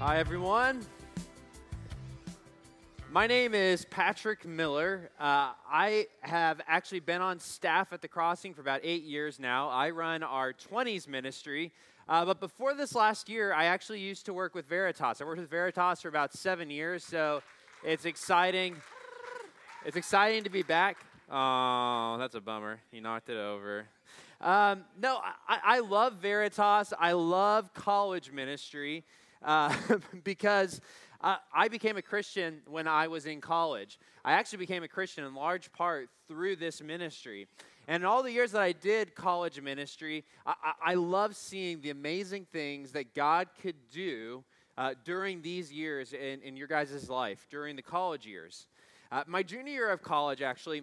Hi, everyone. My name is Patrick Miller. Uh, I have actually been on staff at the Crossing for about eight years now. I run our 20s ministry. Uh, but before this last year, I actually used to work with Veritas. I worked with Veritas for about seven years, so it's exciting. It's exciting to be back. Oh, that's a bummer. He knocked it over. Um, no, I, I, love Veritas. I love college ministry uh, because uh, I became a Christian when I was in college. I actually became a Christian in large part through this ministry. And all the years that I did college ministry, I, I, I love seeing the amazing things that God could do uh, during these years in, in your guys' life, during the college years. Uh, my junior year of college, actually,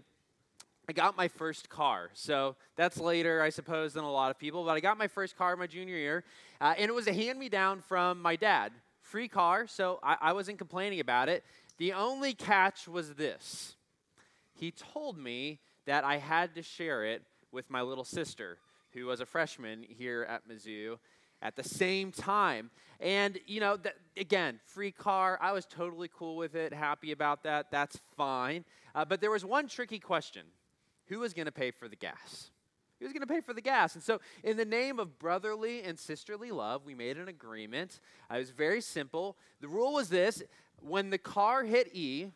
I got my first car. So that's later, I suppose, than a lot of people. But I got my first car my junior year, uh, and it was a hand me down from my dad. Free car, so I, I wasn't complaining about it. The only catch was this he told me that I had to share it with my little sister, who was a freshman here at Mizzou at the same time. And, you know, th- again, free car, I was totally cool with it, happy about that. That's fine. Uh, but there was one tricky question who was going to pay for the gas? Who was going to pay for the gas? And so, in the name of brotherly and sisterly love, we made an agreement. Uh, it was very simple. The rule was this when the car hit E,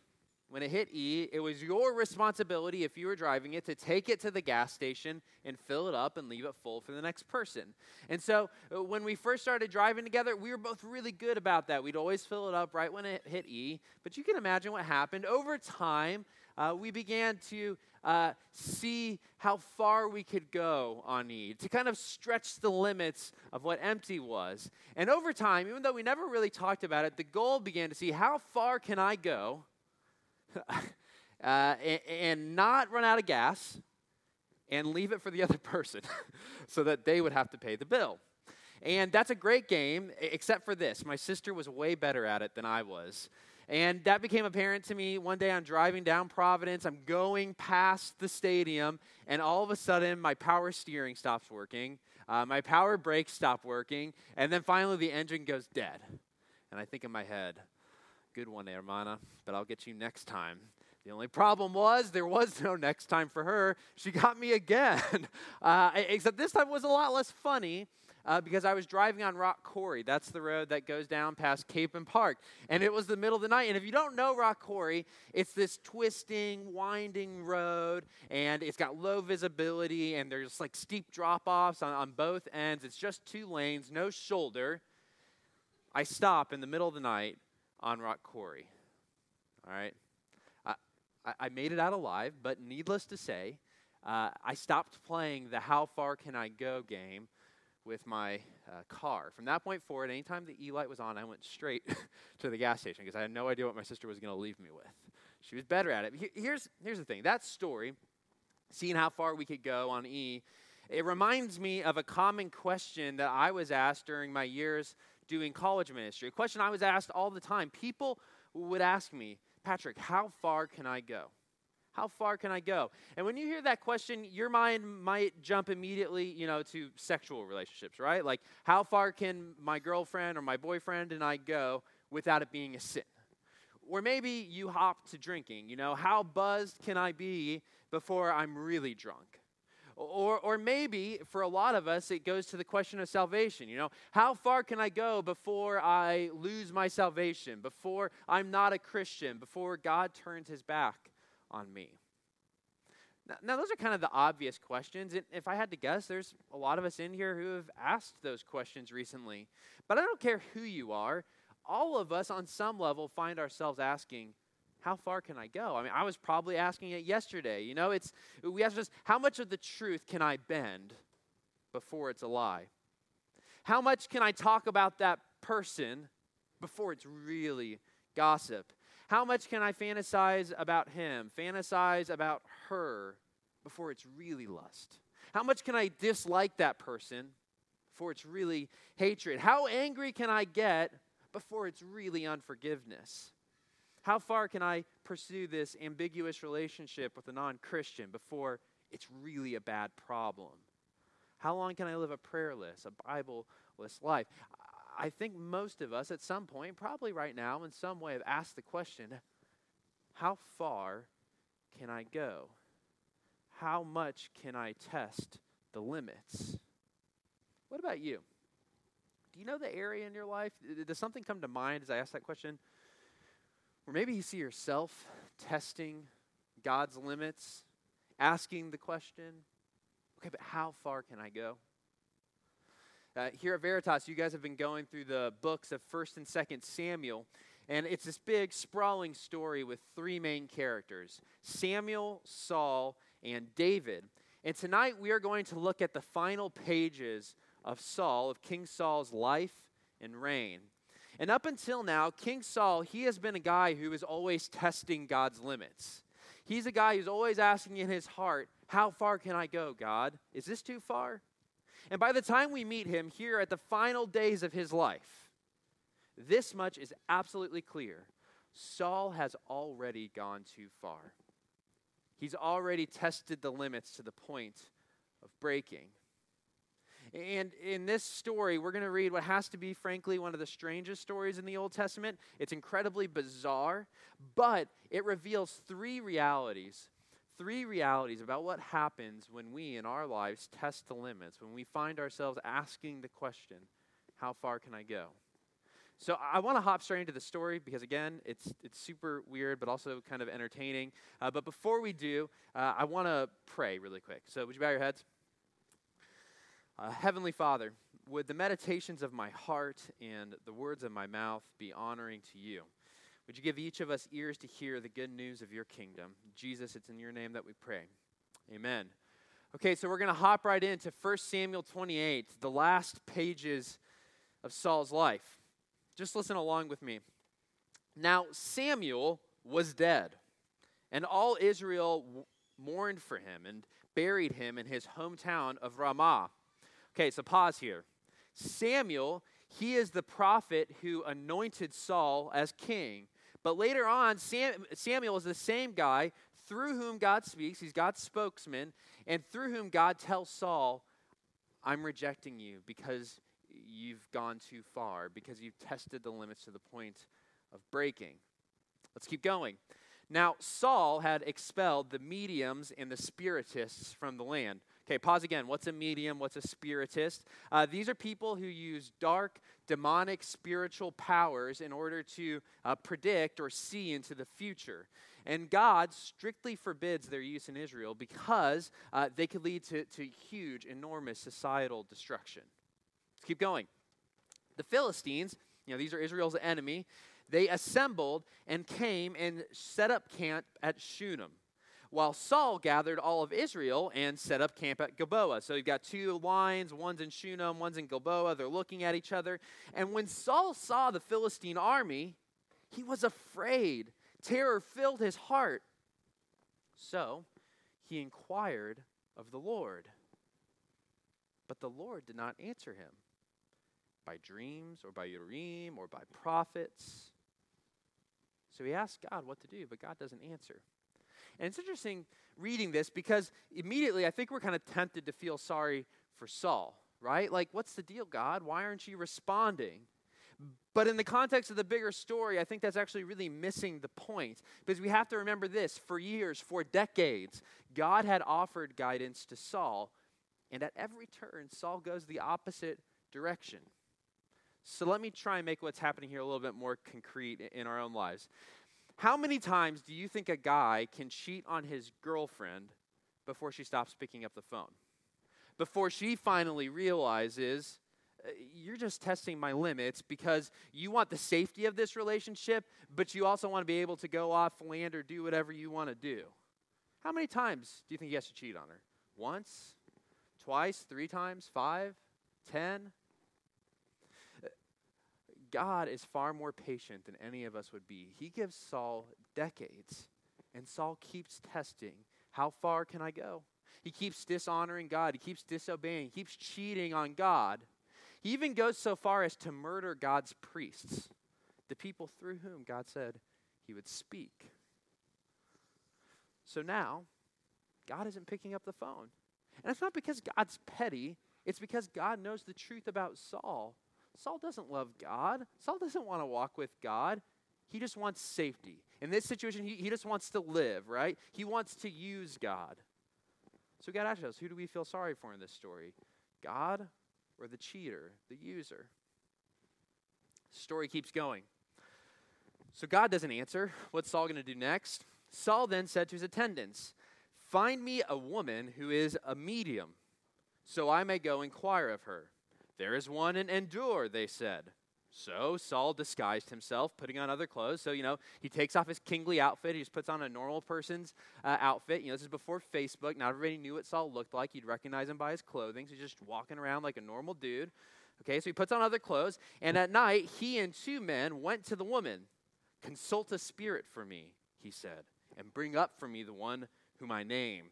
when it hit E, it was your responsibility, if you were driving it, to take it to the gas station and fill it up and leave it full for the next person. And so, uh, when we first started driving together, we were both really good about that. We'd always fill it up right when it hit E. But you can imagine what happened. Over time, uh, we began to uh, see how far we could go on need, to kind of stretch the limits of what empty was. And over time, even though we never really talked about it, the goal began to see how far can I go uh, and, and not run out of gas and leave it for the other person so that they would have to pay the bill. And that's a great game, except for this. My sister was way better at it than I was. And that became apparent to me one day I'm driving down Providence. I'm going past the stadium, and all of a sudden, my power steering stops working. Uh, my power brakes stop working. And then finally, the engine goes dead. And I think in my head, good one, Hermana, but I'll get you next time. The only problem was there was no next time for her. She got me again. Uh, except this time was a lot less funny uh, because I was driving on Rock Quarry. That's the road that goes down past Capen Park. And it was the middle of the night. And if you don't know Rock Quarry, it's this twisting, winding road, and it's got low visibility, and there's like steep drop offs on, on both ends. It's just two lanes, no shoulder. I stop in the middle of the night on Rock Quarry. All right? I, I made it out alive, but needless to say, uh, I stopped playing the How Far Can I Go game with my uh, car. From that point forward, anytime the E light was on, I went straight to the gas station because I had no idea what my sister was going to leave me with. She was better at it. Here's, here's the thing that story, seeing how far we could go on E, it reminds me of a common question that I was asked during my years doing college ministry. A question I was asked all the time. People would ask me, Patrick, how far can I go? How far can I go? And when you hear that question, your mind might jump immediately, you know, to sexual relationships, right? Like, how far can my girlfriend or my boyfriend and I go without it being a sin? Or maybe you hop to drinking, you know, how buzzed can I be before I'm really drunk? Or, or maybe for a lot of us, it goes to the question of salvation. You know, how far can I go before I lose my salvation, before I'm not a Christian, before God turns his back on me? Now, now, those are kind of the obvious questions. And if I had to guess, there's a lot of us in here who have asked those questions recently. But I don't care who you are, all of us on some level find ourselves asking, how far can I go? I mean, I was probably asking it yesterday. You know, it's we ask just how much of the truth can I bend before it's a lie? How much can I talk about that person before it's really gossip? How much can I fantasize about him, fantasize about her before it's really lust? How much can I dislike that person before it's really hatred? How angry can I get before it's really unforgiveness? How far can I pursue this ambiguous relationship with a non Christian before it's really a bad problem? How long can I live a prayerless, a Bibleless life? I think most of us at some point, probably right now, in some way, have asked the question how far can I go? How much can I test the limits? What about you? Do you know the area in your life? Does something come to mind as I ask that question? Or maybe you see yourself testing God's limits, asking the question, okay, but how far can I go? Uh, here at Veritas, you guys have been going through the books of 1st and 2nd Samuel, and it's this big, sprawling story with three main characters Samuel, Saul, and David. And tonight we are going to look at the final pages of Saul, of King Saul's life and reign. And up until now, King Saul, he has been a guy who is always testing God's limits. He's a guy who's always asking in his heart, How far can I go, God? Is this too far? And by the time we meet him here at the final days of his life, this much is absolutely clear. Saul has already gone too far. He's already tested the limits to the point of breaking. And in this story, we're going to read what has to be, frankly, one of the strangest stories in the Old Testament. It's incredibly bizarre, but it reveals three realities three realities about what happens when we in our lives test the limits, when we find ourselves asking the question, How far can I go? So I want to hop straight into the story because again, it's it's super weird, but also kind of entertaining. Uh, but before we do, uh, I want to pray really quick. So would you bow your heads? Uh, Heavenly Father, would the meditations of my heart and the words of my mouth be honoring to you? Would you give each of us ears to hear the good news of your kingdom? Jesus, it's in your name that we pray. Amen. Okay, so we're going to hop right into 1 Samuel 28, the last pages of Saul's life. Just listen along with me. Now, Samuel was dead, and all Israel w- mourned for him and buried him in his hometown of Ramah. Okay, so pause here. Samuel, he is the prophet who anointed Saul as king. But later on, Sam, Samuel is the same guy through whom God speaks. He's God's spokesman, and through whom God tells Saul, I'm rejecting you because you've gone too far, because you've tested the limits to the point of breaking. Let's keep going. Now, Saul had expelled the mediums and the spiritists from the land. Okay, pause again. What's a medium? What's a spiritist? Uh, these are people who use dark, demonic spiritual powers in order to uh, predict or see into the future. And God strictly forbids their use in Israel because uh, they could lead to, to huge, enormous societal destruction. Let's keep going. The Philistines, you know, these are Israel's enemy, they assembled and came and set up camp at Shunem while Saul gathered all of Israel and set up camp at Gilboa. So you've got two lines, one's in Shunem, one's in Gilboa. They're looking at each other. And when Saul saw the Philistine army, he was afraid. Terror filled his heart. So he inquired of the Lord. But the Lord did not answer him by dreams or by Urim or by prophets. So he asks God what to do, but God doesn't answer. And it's interesting reading this because immediately I think we're kind of tempted to feel sorry for Saul, right? Like, what's the deal, God? Why aren't you responding? But in the context of the bigger story, I think that's actually really missing the point. Because we have to remember this for years, for decades, God had offered guidance to Saul, and at every turn, Saul goes the opposite direction. So let me try and make what's happening here a little bit more concrete in our own lives. How many times do you think a guy can cheat on his girlfriend before she stops picking up the phone? Before she finally realizes, uh, you're just testing my limits because you want the safety of this relationship, but you also want to be able to go off land or do whatever you want to do. How many times do you think he has to cheat on her? Once? Twice? Three times? Five? Ten? God is far more patient than any of us would be. He gives Saul decades, and Saul keeps testing how far can I go? He keeps dishonoring God, he keeps disobeying, he keeps cheating on God. He even goes so far as to murder God's priests, the people through whom God said he would speak. So now, God isn't picking up the phone. And it's not because God's petty, it's because God knows the truth about Saul Saul doesn't love God. Saul doesn't want to walk with God. He just wants safety. In this situation, he, he just wants to live, right? He wants to use God. So God asks us, who do we feel sorry for in this story? God or the cheater, the user? Story keeps going. So God doesn't answer. What's Saul going to do next? Saul then said to his attendants, Find me a woman who is a medium, so I may go inquire of her. There is one in Endor, they said. So Saul disguised himself, putting on other clothes. So, you know, he takes off his kingly outfit. He just puts on a normal person's uh, outfit. You know, this is before Facebook. Not everybody knew what Saul looked like. You'd recognize him by his clothing. So he's just walking around like a normal dude. Okay, so he puts on other clothes. And at night, he and two men went to the woman. Consult a spirit for me, he said, and bring up for me the one whom I name.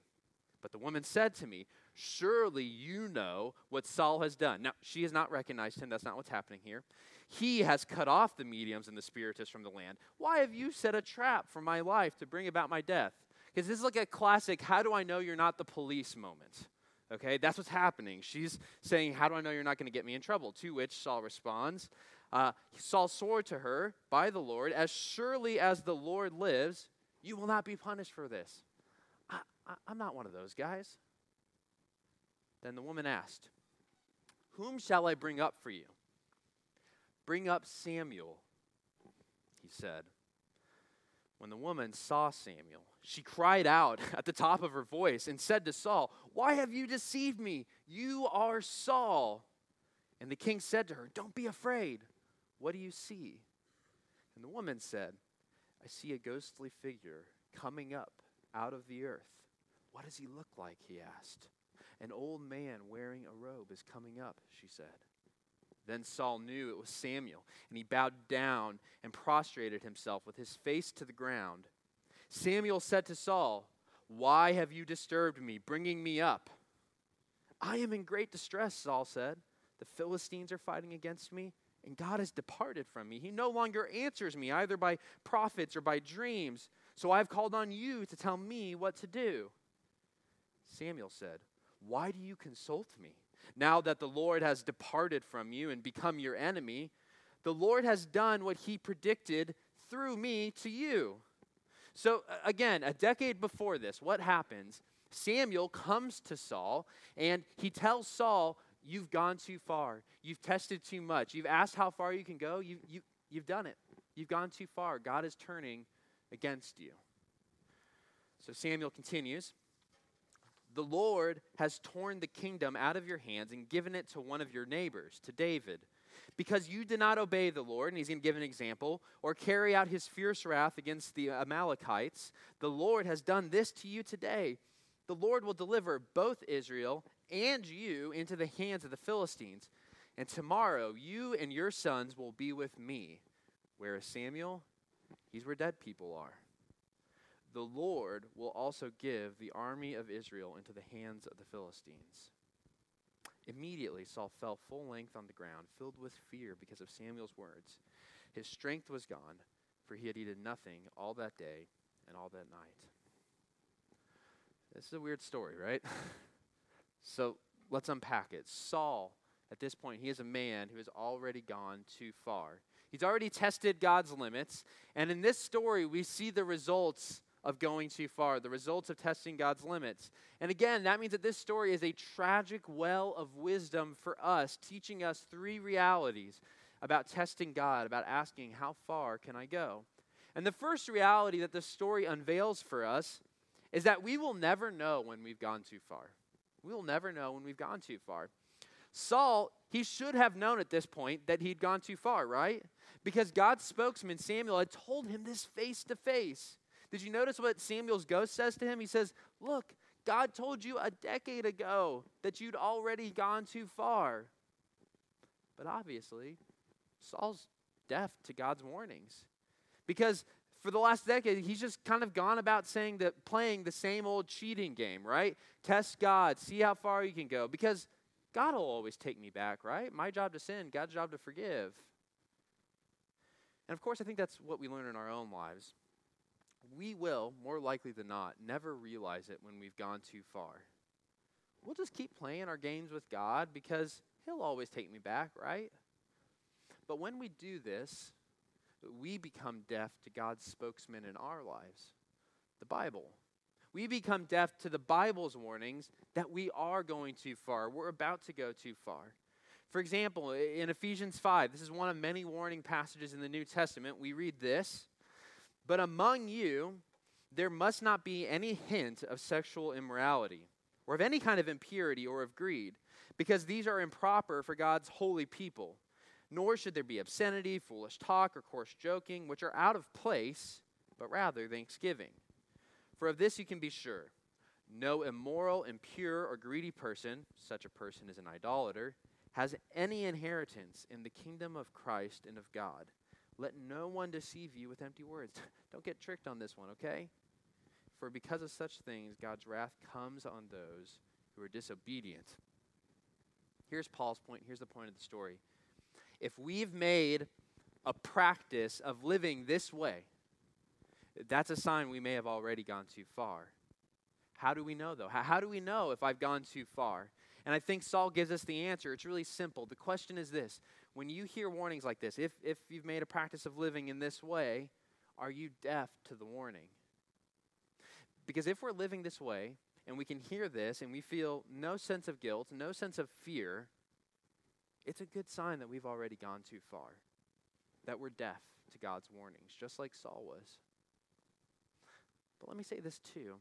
But the woman said to me, Surely you know what Saul has done. Now, she has not recognized him. That's not what's happening here. He has cut off the mediums and the spiritists from the land. Why have you set a trap for my life to bring about my death? Because this is like a classic, how do I know you're not the police moment? Okay, that's what's happening. She's saying, How do I know you're not going to get me in trouble? To which Saul responds, uh, Saul swore to her by the Lord, As surely as the Lord lives, you will not be punished for this. I, I'm not one of those guys. Then the woman asked, Whom shall I bring up for you? Bring up Samuel, he said. When the woman saw Samuel, she cried out at the top of her voice and said to Saul, Why have you deceived me? You are Saul. And the king said to her, Don't be afraid. What do you see? And the woman said, I see a ghostly figure coming up out of the earth. What does he look like? He asked. An old man wearing a robe is coming up, she said. Then Saul knew it was Samuel, and he bowed down and prostrated himself with his face to the ground. Samuel said to Saul, Why have you disturbed me, bringing me up? I am in great distress, Saul said. The Philistines are fighting against me, and God has departed from me. He no longer answers me, either by prophets or by dreams. So I have called on you to tell me what to do. Samuel said, Why do you consult me? Now that the Lord has departed from you and become your enemy, the Lord has done what he predicted through me to you. So, again, a decade before this, what happens? Samuel comes to Saul and he tells Saul, You've gone too far. You've tested too much. You've asked how far you can go. You, you, you've done it. You've gone too far. God is turning against you. So Samuel continues the Lord has torn the kingdom out of your hands and given it to one of your neighbors, to David. Because you did not obey the Lord, and he's going to give an example, or carry out his fierce wrath against the Amalekites, the Lord has done this to you today. The Lord will deliver both Israel and you into the hands of the Philistines. And tomorrow you and your sons will be with me. Whereas Samuel, he's where dead people are the Lord will also give the army of Israel into the hands of the Philistines. Immediately, Saul fell full length on the ground, filled with fear because of Samuel's words. His strength was gone, for he had eaten nothing all that day and all that night. This is a weird story, right? so let's unpack it. Saul, at this point, he is a man who has already gone too far. He's already tested God's limits. And in this story, we see the results of going too far, the results of testing God's limits. And again, that means that this story is a tragic well of wisdom for us, teaching us three realities about testing God, about asking, How far can I go? And the first reality that the story unveils for us is that we will never know when we've gone too far. We will never know when we've gone too far. Saul, he should have known at this point that he'd gone too far, right? Because God's spokesman, Samuel, had told him this face to face. Did you notice what Samuel's ghost says to him? He says, Look, God told you a decade ago that you'd already gone too far. But obviously, Saul's deaf to God's warnings. Because for the last decade, he's just kind of gone about saying that playing the same old cheating game, right? Test God, see how far you can go. Because God will always take me back, right? My job to sin, God's job to forgive. And of course, I think that's what we learn in our own lives we will, more likely than not, never realize it when we've gone too far. We'll just keep playing our games with God because He'll always take me back, right? But when we do this, we become deaf to God's spokesman in our lives, the Bible. We become deaf to the Bible's warnings that we are going too far, we're about to go too far. For example, in Ephesians 5, this is one of many warning passages in the New Testament. We read this But among you, there must not be any hint of sexual immorality, or of any kind of impurity, or of greed, because these are improper for God's holy people. Nor should there be obscenity, foolish talk, or coarse joking, which are out of place, but rather thanksgiving. For of this you can be sure no immoral, impure, or greedy person, such a person is an idolater, has any inheritance in the kingdom of Christ and of God. Let no one deceive you with empty words. Don't get tricked on this one, okay? For because of such things, God's wrath comes on those who are disobedient. Here's Paul's point. Here's the point of the story. If we've made a practice of living this way, that's a sign we may have already gone too far. How do we know, though? How, how do we know if I've gone too far? And I think Saul gives us the answer. It's really simple. The question is this when you hear warnings like this, if, if you've made a practice of living in this way, are you deaf to the warning? Because if we're living this way and we can hear this and we feel no sense of guilt, no sense of fear, it's a good sign that we've already gone too far, that we're deaf to God's warnings, just like Saul was. But let me say this too.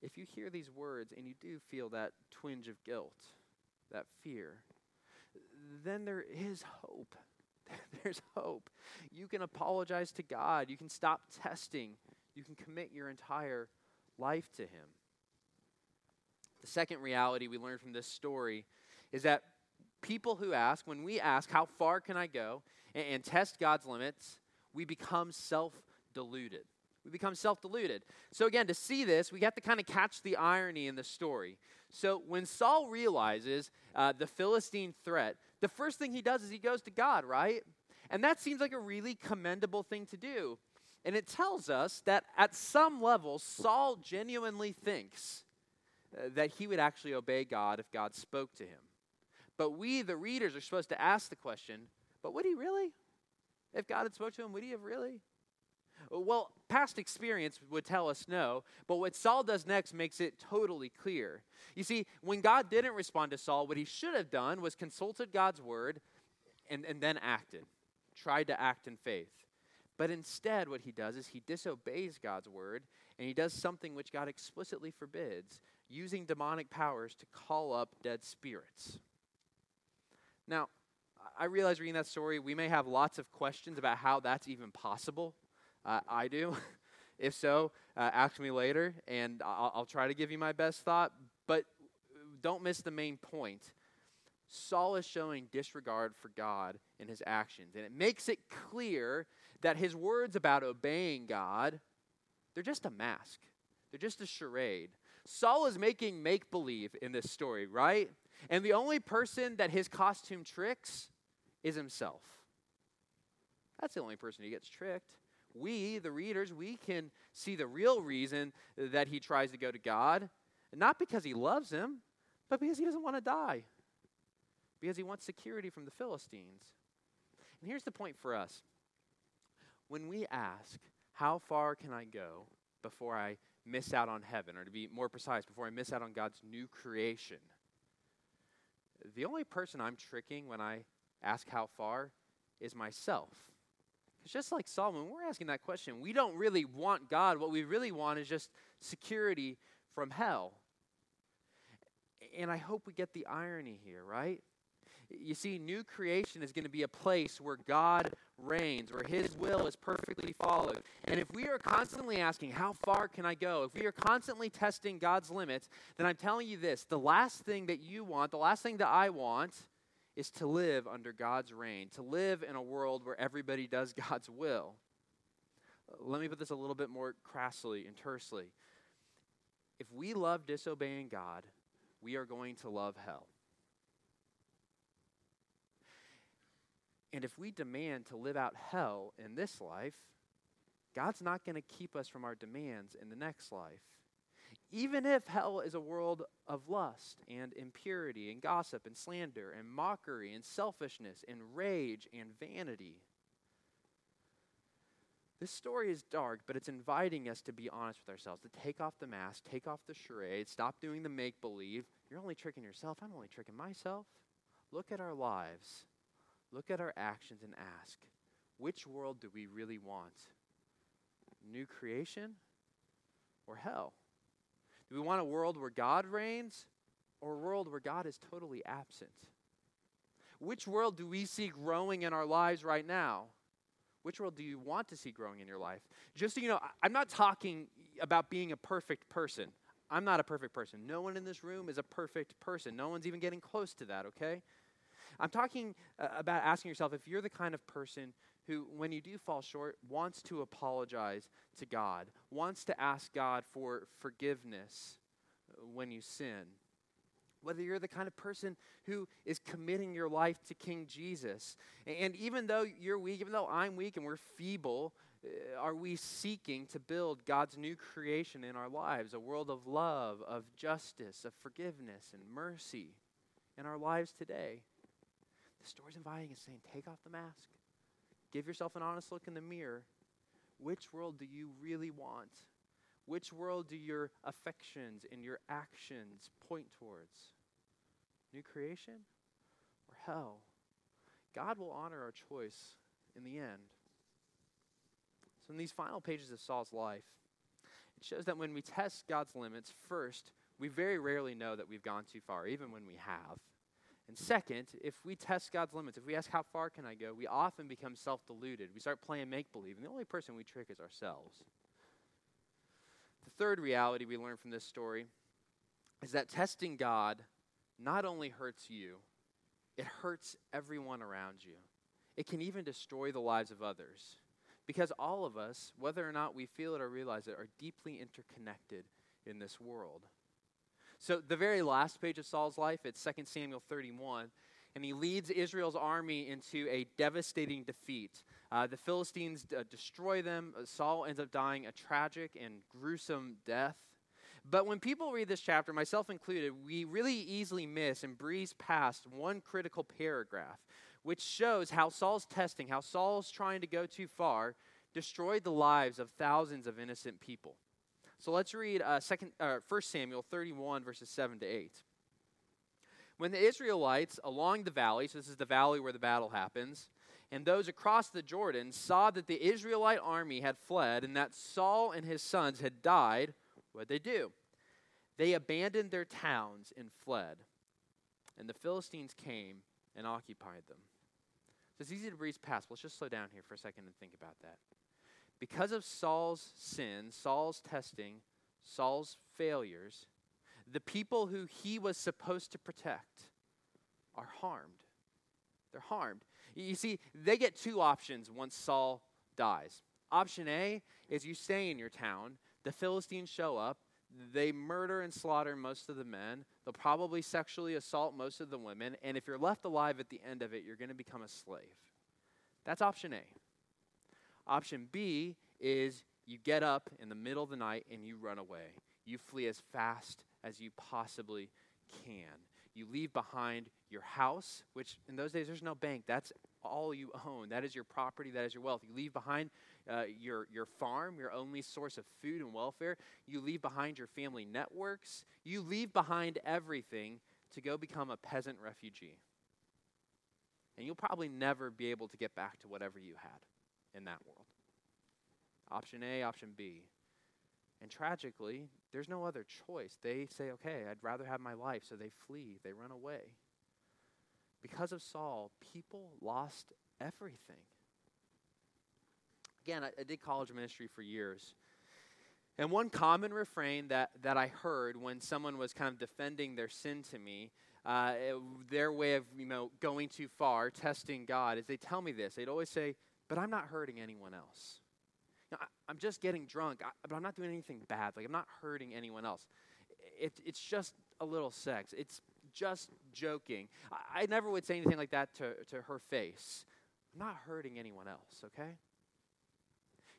If you hear these words and you do feel that twinge of guilt, that fear, then there is hope. There's hope. You can apologize to God. You can stop testing. You can commit your entire life to Him. The second reality we learn from this story is that people who ask, when we ask, How far can I go? and, and test God's limits, we become self deluded. We become self deluded. So, again, to see this, we have to kind of catch the irony in the story. So, when Saul realizes uh, the Philistine threat, the first thing he does is he goes to God, right? And that seems like a really commendable thing to do. And it tells us that at some level, Saul genuinely thinks uh, that he would actually obey God if God spoke to him. But we, the readers, are supposed to ask the question but would he really? If God had spoke to him, would he have really? Well, past experience would tell us no, but what Saul does next makes it totally clear. You see, when God didn't respond to Saul, what he should have done was consulted God's word and, and then acted, tried to act in faith. But instead, what he does is he disobeys God's word and he does something which God explicitly forbids, using demonic powers to call up dead spirits. Now, I realize reading that story, we may have lots of questions about how that's even possible. Uh, I do. if so, uh, ask me later, and I'll, I'll try to give you my best thought. But don't miss the main point. Saul is showing disregard for God in his actions, and it makes it clear that his words about obeying God, they're just a mask. They're just a charade. Saul is making make believe in this story, right? And the only person that his costume tricks is himself. That's the only person who gets tricked. We, the readers, we can see the real reason that he tries to go to God, not because he loves him, but because he doesn't want to die, because he wants security from the Philistines. And here's the point for us when we ask, How far can I go before I miss out on heaven? Or to be more precise, before I miss out on God's new creation? The only person I'm tricking when I ask how far is myself. It's just like Solomon, we're asking that question. We don't really want God. What we really want is just security from hell. And I hope we get the irony here, right? You see, new creation is going to be a place where God reigns, where His will is perfectly followed. And if we are constantly asking, How far can I go? If we are constantly testing God's limits, then I'm telling you this the last thing that you want, the last thing that I want, is to live under God's reign, to live in a world where everybody does God's will. Let me put this a little bit more crassly and tersely. If we love disobeying God, we are going to love hell. And if we demand to live out hell in this life, God's not going to keep us from our demands in the next life. Even if hell is a world of lust and impurity and gossip and slander and mockery and selfishness and rage and vanity. This story is dark, but it's inviting us to be honest with ourselves, to take off the mask, take off the charade, stop doing the make believe. You're only tricking yourself. I'm only tricking myself. Look at our lives, look at our actions, and ask which world do we really want? New creation or hell? Do we want a world where God reigns or a world where God is totally absent? Which world do we see growing in our lives right now? Which world do you want to see growing in your life? Just so you know, I'm not talking about being a perfect person. I'm not a perfect person. No one in this room is a perfect person. No one's even getting close to that, okay? I'm talking uh, about asking yourself if you're the kind of person who, when you do fall short, wants to apologize to God, wants to ask God for forgiveness when you sin. Whether you're the kind of person who is committing your life to King Jesus. And even though you're weak, even though I'm weak and we're feeble, uh, are we seeking to build God's new creation in our lives? A world of love, of justice, of forgiveness, and mercy in our lives today? The story's inviting us saying, take off the mask. Give yourself an honest look in the mirror. Which world do you really want? Which world do your affections and your actions point towards? New creation or hell? God will honor our choice in the end. So, in these final pages of Saul's life, it shows that when we test God's limits, first, we very rarely know that we've gone too far, even when we have. And second, if we test God's limits, if we ask, how far can I go, we often become self deluded. We start playing make believe, and the only person we trick is ourselves. The third reality we learn from this story is that testing God not only hurts you, it hurts everyone around you. It can even destroy the lives of others. Because all of us, whether or not we feel it or realize it, are deeply interconnected in this world. So, the very last page of Saul's life, it's 2 Samuel 31, and he leads Israel's army into a devastating defeat. Uh, the Philistines uh, destroy them. Uh, Saul ends up dying a tragic and gruesome death. But when people read this chapter, myself included, we really easily miss and breeze past one critical paragraph, which shows how Saul's testing, how Saul's trying to go too far, destroyed the lives of thousands of innocent people. So let's read uh, second, uh, 1 Samuel 31, verses 7 to 8. When the Israelites along the valley, so this is the valley where the battle happens, and those across the Jordan saw that the Israelite army had fled and that Saul and his sons had died, what did they do? They abandoned their towns and fled. And the Philistines came and occupied them. So it's easy to breeze past. Let's just slow down here for a second and think about that because of Saul's sin, Saul's testing, Saul's failures, the people who he was supposed to protect are harmed. They're harmed. You see, they get two options once Saul dies. Option A is you stay in your town, the Philistines show up, they murder and slaughter most of the men, they'll probably sexually assault most of the women, and if you're left alive at the end of it, you're going to become a slave. That's option A. Option B is you get up in the middle of the night and you run away. You flee as fast as you possibly can. You leave behind your house, which in those days there's no bank. That's all you own. That is your property. That is your wealth. You leave behind uh, your, your farm, your only source of food and welfare. You leave behind your family networks. You leave behind everything to go become a peasant refugee. And you'll probably never be able to get back to whatever you had in that world. Option A, option B. And tragically, there's no other choice. They say, okay, I'd rather have my life, so they flee, they run away. Because of Saul, people lost everything. Again, I, I did college ministry for years. And one common refrain that, that I heard when someone was kind of defending their sin to me, uh, it, their way of you know going too far, testing God, is they tell me this. They'd always say, but I'm not hurting anyone else. I, am just getting drunk, I, but I'm not doing anything bad. Like, I'm not hurting anyone else. It, it's just a little sex. It's just joking. I, I never would say anything like that to, to her face. I'm not hurting anyone else, okay?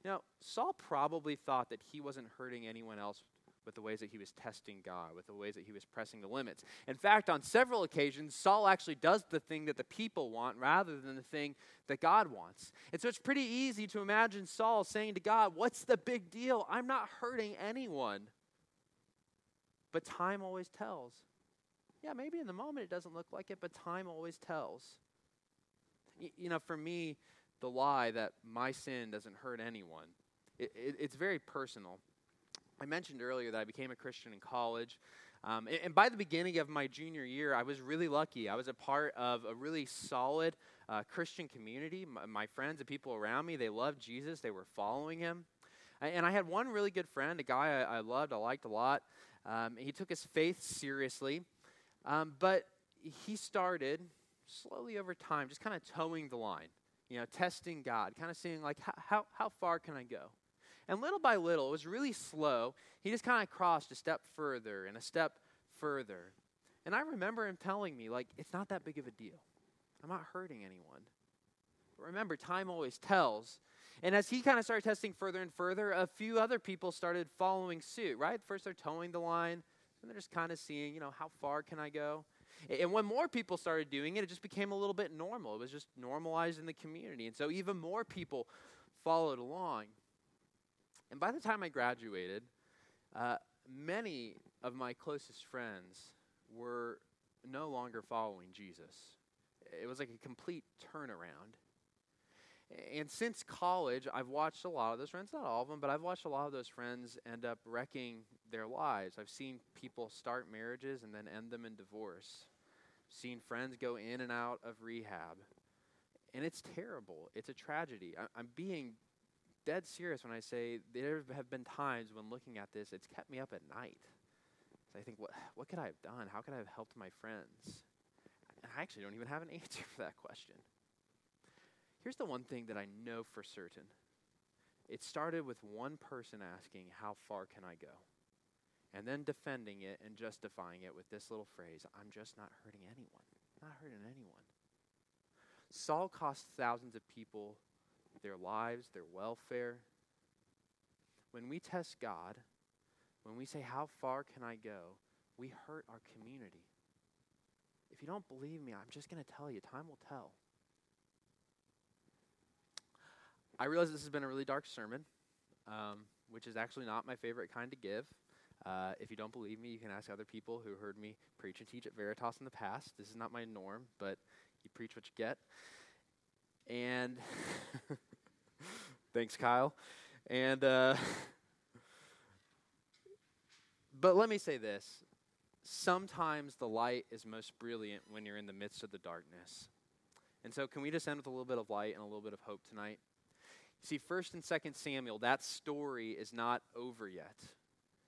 Know, Saul probably thought that he wasn't hurting anyone else with the ways that he was testing God, with the ways that he was pressing the limits. In fact, on several occasions, Saul actually does the thing that the people want rather than the thing that God wants. And so it's pretty easy to imagine Saul saying to God, What's the big deal? I'm not hurting anyone. But time always tells. Yeah, maybe in the moment it doesn't look like it, but time always tells. Y- you know, for me, the lie that my sin doesn't hurt anyone, it, it, it's very personal. I mentioned earlier that I became a Christian in college. Um, and, and, by the beginning of my junior year, I was really lucky. I was a part of a really solid uh, Christian community. My, my, friends and people around me, they loved Jesus, they were following him. And I had one really good friend, a guy I, I loved, I liked a lot. Um, he took his faith seriously, um, but he started slowly over time just kind of toeing the line, you know, testing God, kind of seeing, like, how, how far can I go? And little by little, it was really slow. He just kind of crossed a step further and a step further. And I remember him telling me, like, it's not that big of a deal. I'm not hurting anyone. But remember, time always tells. And as he kind of started testing further and further, a few other people started following suit, right? First, they're toeing the line, and they're just kind of seeing, you know, how far can I go? And when more people started doing it, it just became a little bit normal. It was just normalized in the community. And so even more people followed along. And by the time I graduated, uh, many of my closest friends were no longer following Jesus. It was like a complete turnaround. And since college, I've watched a lot of those friends, not all of them, but I've watched a lot of those friends end up wrecking their lives. I've seen people start marriages and then end them in divorce. Seen friends go in and out of rehab. And it's terrible. It's a tragedy. I, am being dead serious when I say there have been times when looking at this, it's kept me up at night. So I think, what, what could I have done? How could I have helped my friends? And I actually don't even have an answer for that question. Here's the one thing that I know for certain it started with one person asking, How far can I go? And then defending it and justifying it with this little phrase I'm just not hurting anyone. Not hurting anyone. Saul cost thousands of people their lives, their welfare. When we test God, when we say, How far can I go? we hurt our community. If you don't believe me, I'm just going to tell you, time will tell. I realize this has been a really dark sermon, um, which is actually not my favorite kind to give. Uh, if you don't believe me, you can ask other people who heard me preach and teach at Veritas in the past. This is not my norm, but you preach what you get. And thanks, Kyle. And uh, but let me say this: sometimes the light is most brilliant when you're in the midst of the darkness. And so, can we just end with a little bit of light and a little bit of hope tonight? See, First and Second Samuel, that story is not over yet.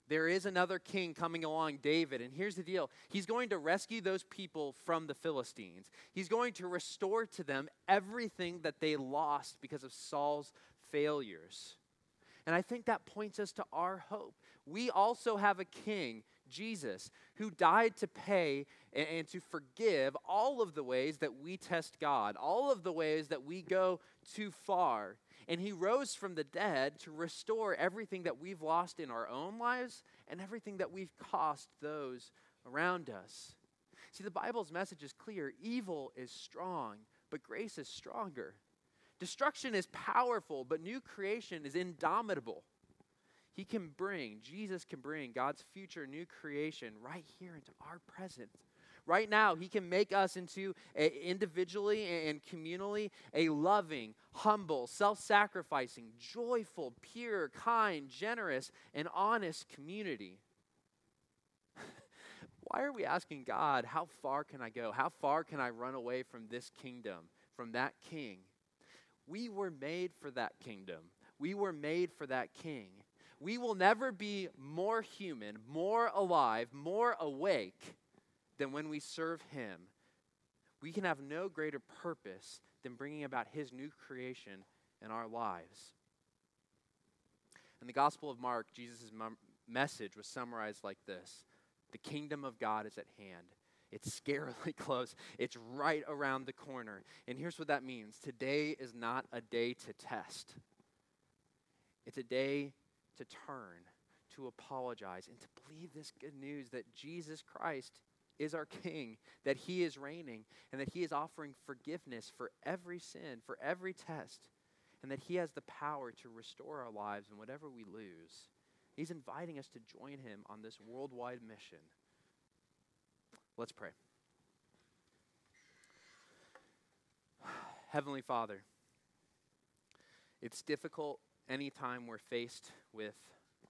There is another king coming along, David, and here's the deal. He's going to rescue those people from the Philistines. He's going to restore to them everything that they lost because of Saul's failures. And I think that points us to our hope. We also have a king, Jesus, who died to pay and, to forgive all of the ways that we test God, all of the ways that we go too far. And he rose from the dead to restore everything that we've lost in our own lives and everything that we've cost those around us. See, the Bible's message is clear evil is strong, but grace is stronger. Destruction is powerful, but new creation is indomitable. He can bring, Jesus can bring God's future new creation right here into our present Right now, He can make us into a, individually and communally a loving, humble, self sacrificing, joyful, pure, kind, generous, and honest community. Why are we asking God, how far can I go? How far can I run away from this kingdom, from that king? We were made for that kingdom. We were made for that king. We will never be more human, more alive, more awake than when we serve Him, we can have no greater purpose than bringing about His new creation in our lives. In the Gospel of Mark, Jesus' message was summarized like this The kingdom of God is at hand. It's scarily close. It's right around the corner. And here's what that means today is not a day to test, it's a day to turn, to apologize and to believe this good news that Jesus Christ is our King, that He is reigning, and that He is offering forgiveness for every sin, for every test, and that He has the power to restore our lives and whatever we lose. He's inviting us to join Him on this worldwide mission. Let's pray. Heavenly Father, it's difficult anytime we're faced with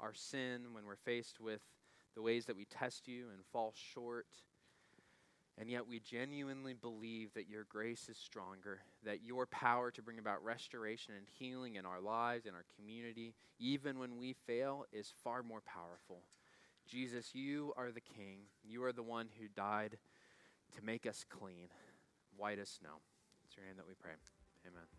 our sin, when we're faced with the ways that we test you and fall short. And yet we genuinely believe that your grace is stronger, that your power to bring about restoration and healing in our lives, in our community, even when we fail, is far more powerful. Jesus, you are the King. You are the one who died to make us clean, white as snow. It's your name that we pray. Amen.